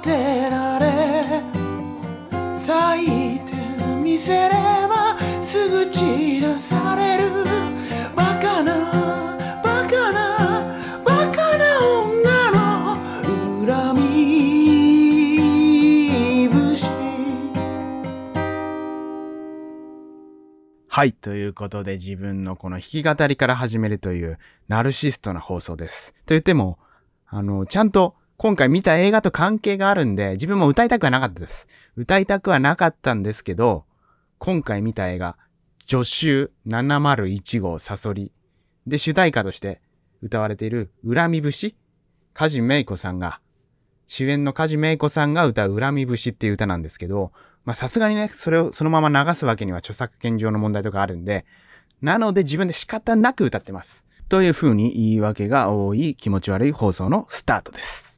てられ咲いてみせればすぐ散らされるバカなバカなバカな女の恨み節はい。ということで自分のこの弾き語りから始めるというナルシストな放送です。と言っても、あの、ちゃんと今回見た映画と関係があるんで、自分も歌いたくはなかったです。歌いたくはなかったんですけど、今回見た映画、助手701号サソリで主題歌として歌われている恨み節梶芽衣子さんが、主演の梶芽衣子さんが歌う恨み節っていう歌なんですけど、まさすがにね、それをそのまま流すわけには著作権上の問題とかあるんで、なので自分で仕方なく歌ってます。という風に言い訳が多い気持ち悪い放送のスタートです。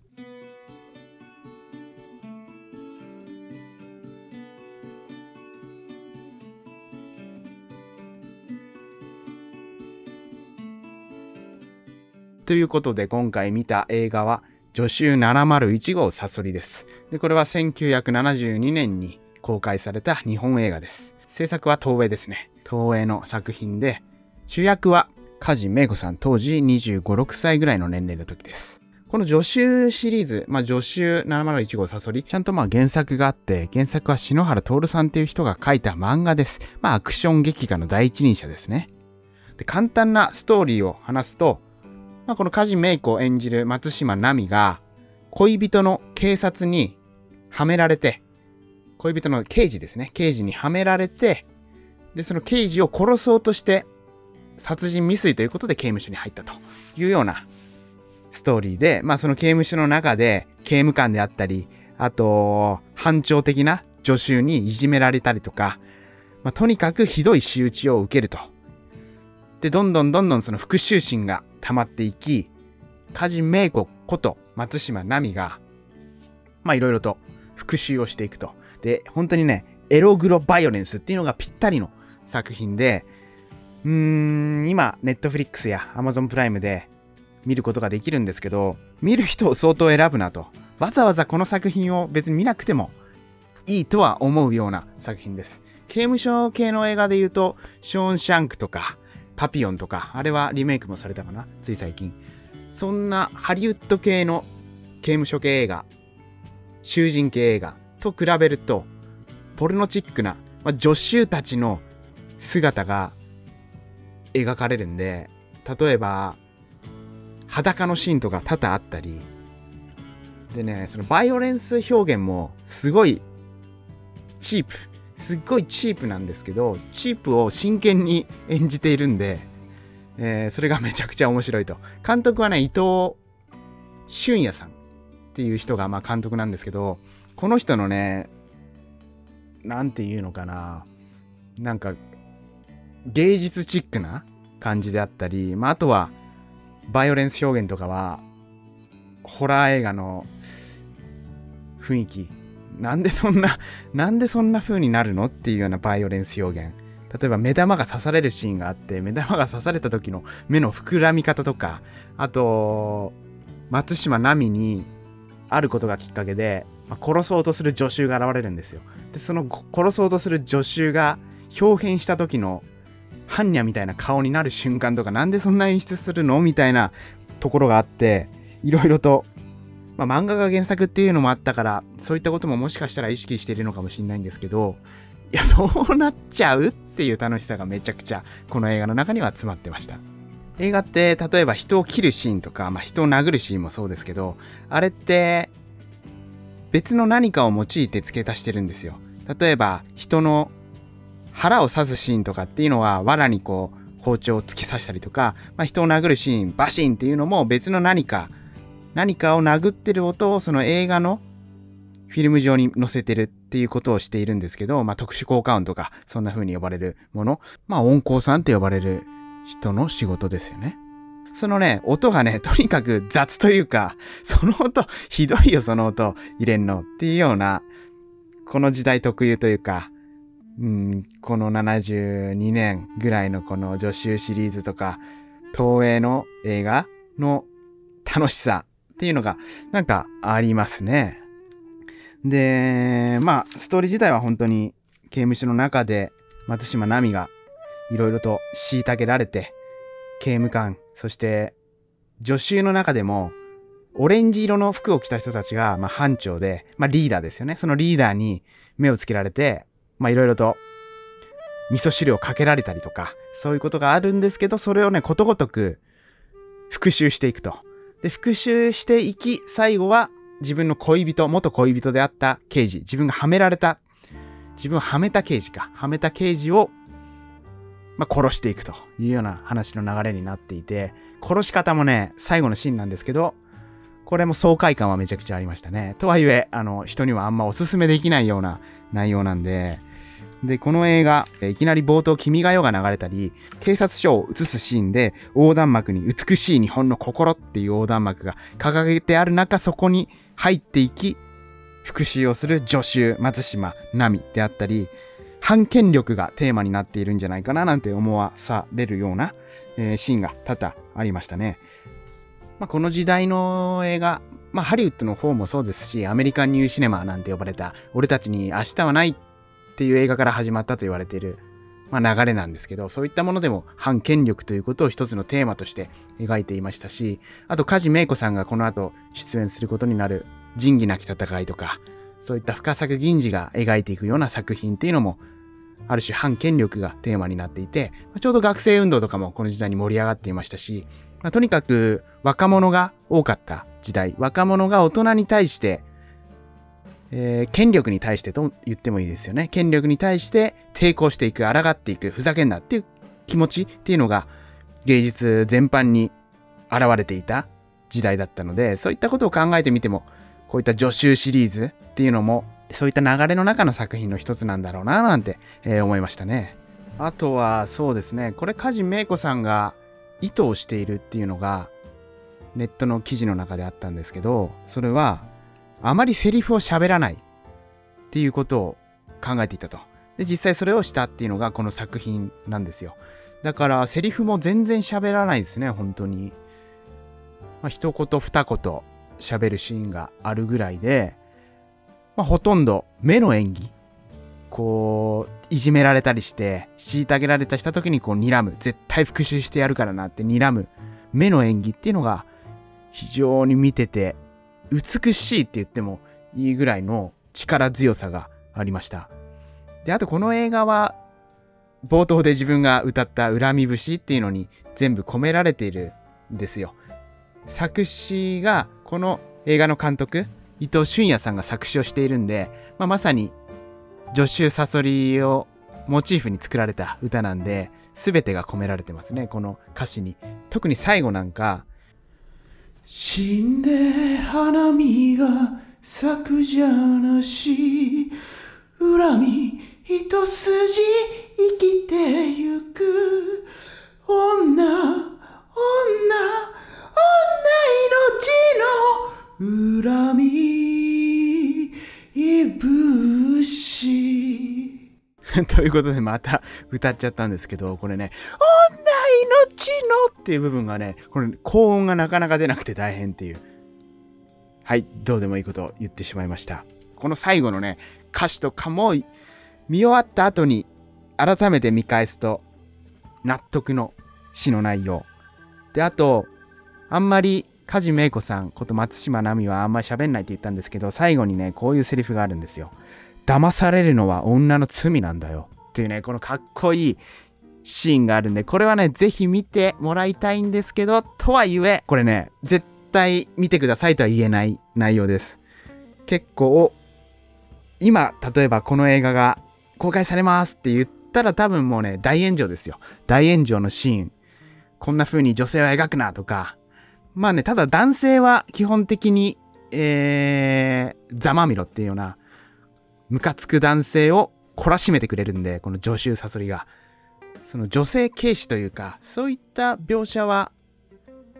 ということで今回見た映画は助手701号サソリです。で、これは1972年に公開された日本映画です。制作は東映ですね。東映の作品で、主役は梶芽子さん当時25、6歳ぐらいの年齢の時です。この助手シリーズ、まあ、助手701号サソリ、ちゃんとまあ原作があって、原作は篠原徹さんっていう人が書いた漫画です。まあ、アクション劇画の第一人者ですね。で、簡単なストーリーを話すと、まあ、この梶芽衣子演じる松島奈美が、恋人の警察にはめられて、恋人の刑事ですね。刑事にはめられて、で、その刑事を殺そうとして、殺人未遂ということで刑務所に入ったというようなストーリーで、まあその刑務所の中で刑務官であったり、あと、反長的な助手にいじめられたりとか、まあとにかくひどい仕打ちを受けると。で、どんどんどんどんその復讐心が溜まっていき、梶芽子こと松島奈美が、まあいろいろと復讐をしていくと。で、本当にね、エログロバイオレンスっていうのがぴったりの作品で、うーん、今、ネットフリックスや Amazon プライムで見ることができるんですけど、見る人を相当選ぶなと。わざわざこの作品を別に見なくてもいいとは思うような作品です。刑務所系の映画で言うと、ショーン・シャンクとか、パピオンとか、あれはリメイクもされたかなつい最近。そんなハリウッド系の刑務所系映画、囚人系映画と比べると、ポルノチックな、まあ、助手たちの姿が描かれるんで、例えば、裸のシーンとか多々あったり、でね、そのバイオレンス表現もすごいチープ。すっごいチープなんですけど、チープを真剣に演じているんで、えーそれがめちゃくちゃ面白いと。監督はね、伊藤俊也さんっていう人がまあ監督なんですけど、この人のね、なんていうのかな、なんか芸術チックな感じであったり、まあ、あとはバイオレンス表現とかはホラー映画の雰囲気なんでそんな なんでそんな風になるのっていうようなバイオレンス表現。例えば目玉が刺されるシーンがあって目玉が刺された時の目の膨らみ方とかあと松島奈美にあることがきっかけで、まあ殺そうとする助手が現れるんですよ。でその殺そうとする助手が表変した時の般若みたいな顔になる瞬間とかなんでそんな演出するのみたいなところがあっていろいろと、まあ、漫画が原作っていうのもあったからそういったことももしかしたら意識しているのかもしれないんですけどいや そうなっちゃうっていう楽しさがめちゃくちゃこの映画の中には詰まってました。映画って例えば人を切るシーンとか、まあ、人を殴るシーンもそうですけどあれって別の何かを用いて付け足してるんですよ。例えば人の腹を刺すシーンとかっていうのは藁にこう包丁を突き刺したりとか、まあ、人を殴るシーンバシンっていうのも別の何か何かを殴ってる音をその映画のフィルム上に載せてるっていうことをしているんですけど、まあ、特殊効果音とかそんな風に呼ばれるもの。まあ音効さんって呼ばれる人の仕事ですよね。そのね、音がね、とにかく雑というか、その音、ひどいよ、その音入れんのっていうような、この時代特有というか、うん、この72年ぐらいのこの助手シリーズとか、東映の映画の楽しさっていうのがなんかありますね。で、まあ、ストーリー自体は本当に刑務所の中で松島奈美がいろいろと虐げられて、刑務官、そして助手の中でも、オレンジ色の服を着た人たちが、まあ、班長で、まあ、リーダーですよね。そのリーダーに目をつけられて、まあ、いろいろと味噌汁をかけられたりとか、そういうことがあるんですけど、それをね、ことごとく復讐していくと。で、復讐していき、最後は自分の恋人、元恋人であった刑事、自分がはめられた、自分をはめた刑事か、はめた刑事を、まあ、殺していくというような話の流れになっていて、殺し方もね、最後のシーンなんですけど、これも爽快感はめちゃくちゃありましたね。とはいえ、あの、人にはあんまおすすめできないような内容なんで、で、この映画、いきなり冒頭、君が代が流れたり、警察署を映すシーンで、横断幕に美しい日本の心っていう横断幕が掲げてある中、そこに入っていき、復讐をする助手、松島奈美であったり、反権力がテーマになっているんじゃないかななんて思わされるような、えー、シーンが多々ありましたね。まあ、この時代の映画、まあ、ハリウッドの方もそうですし、アメリカンニューシネマなんて呼ばれた、俺たちに明日はないっていう映画から始まったと言われている、まあ、流れなんですけど、そういったものでも反権力ということを一つのテーマとして描いていましたし、あと梶芽子さんがこの後出演することになる仁義なき戦いとか、そういった深作銀次が描いていくような作品っていうのも、ある種反権力がテーマになっていて、ちょうど学生運動とかもこの時代に盛り上がっていましたし、まあ、とにかく若者が多かった時代、若者が大人に対してえー、権力に対してと言ってもいいですよね。権力に対して抵抗していく、抗っていく、ふざけんなっていう気持ちっていうのが芸術全般に現れていた時代だったので、そういったことを考えてみても、こういった助手シリーズっていうのも、そういった流れの中の作品の一つなんだろうななんて、えー、思いましたね。あとはそうですね、これ梶芽子さんが意図をしているっていうのがネットの記事の中であったんですけど、それはあまりセリフを喋らないっていうことを考えていたと。で、実際それをしたっていうのがこの作品なんですよ。だからセリフも全然喋らないですね、本当に。まあ、一言二言喋るシーンがあるぐらいで、まあ、ほとんど目の演技。こう、いじめられたりして、虐げられたした時にこう睨む。絶対復讐してやるからなって睨む。目の演技っていうのが非常に見てて美しいって言ってもいいぐらいの力強さがありました。で、あとこの映画は冒頭で自分が歌った恨み節っていうのに全部込められているんですよ。作詞がこの映画の監督伊藤俊也さんが作詞をしているんで、まあ、まさに助手サソリをモチーフに作られた歌なんで全てが込められてますねこの歌詞に特に最後なんか死んで花見が咲くじゃなし恨み一筋生きてゆく女女女命の恨みいぶし。ということでまた歌っちゃったんですけどこれね命のっていう部分がね、これ高音がなかなか出なくて大変っていう。はい、どうでもいいことを言ってしまいました。この最後のね、歌詞とかも見終わった後に改めて見返すと納得の詩の内容。で、あと、あんまり梶芽子さんこと松島奈美はあんまり喋んないって言ったんですけど、最後にね、こういうセリフがあるんですよ。騙されるのは女の罪なんだよ。っていうね、このかっこいいシーンがあるんで、これはね、ぜひ見てもらいたいんですけど、とはいえ、これね、絶対見てくださいとは言えない内容です。結構、今、例えばこの映画が公開されますって言ったら多分もうね、大炎上ですよ。大炎上のシーン。こんな風に女性を描くなとか。まあね、ただ男性は基本的に、えー、ざまみろっていうような、ムカつく男性を懲らしめてくれるんで、この助手サソリが。その女性軽視というか、そういった描写は、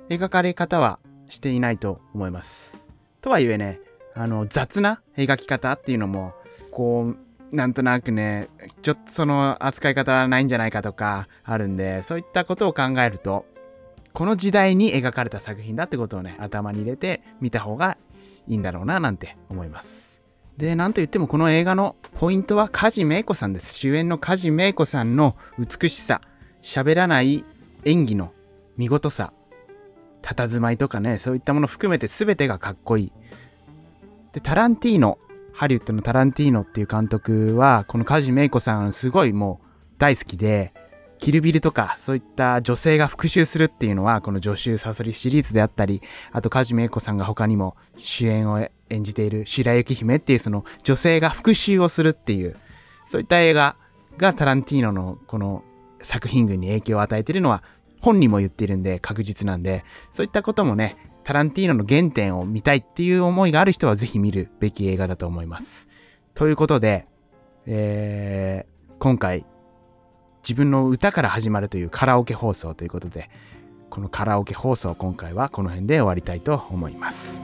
描かれ方はしていないと思います。とはいえね、あの、雑な描き方っていうのも、こう、なんとなくね、ちょっとその扱い方はないんじゃないかとかあるんで、そういったことを考えると、この時代に描かれた作品だってことをね、頭に入れて見た方がいいんだろうななんて思います。で、なんといってもこの映画のポイントは梶芽子さんです。主演の梶芽子さんの美しさ、喋らない演技の見事さ、佇まいとかね、そういったもの含めて全てがかっこいい。で、タランティーノ、ハリウッドのタランティーノっていう監督は、この梶芽子さんすごいもう大好きで、キルビルとか、そういった女性が復讐するっていうのは、この助手サソリシリーズであったり、あと、梶芽子さんが他にも主演を演じている白雪姫っていうその女性が復讐をするっていう、そういった映画がタランティーノのこの作品群に影響を与えているのは、本人も言っているんで確実なんで、そういったこともね、タランティーノの原点を見たいっていう思いがある人はぜひ見るべき映画だと思います。ということで、えー、今回自分の歌から始まるというカラオケ放送ということで、このカラオケ放送今回はこの辺で終わりたいと思います。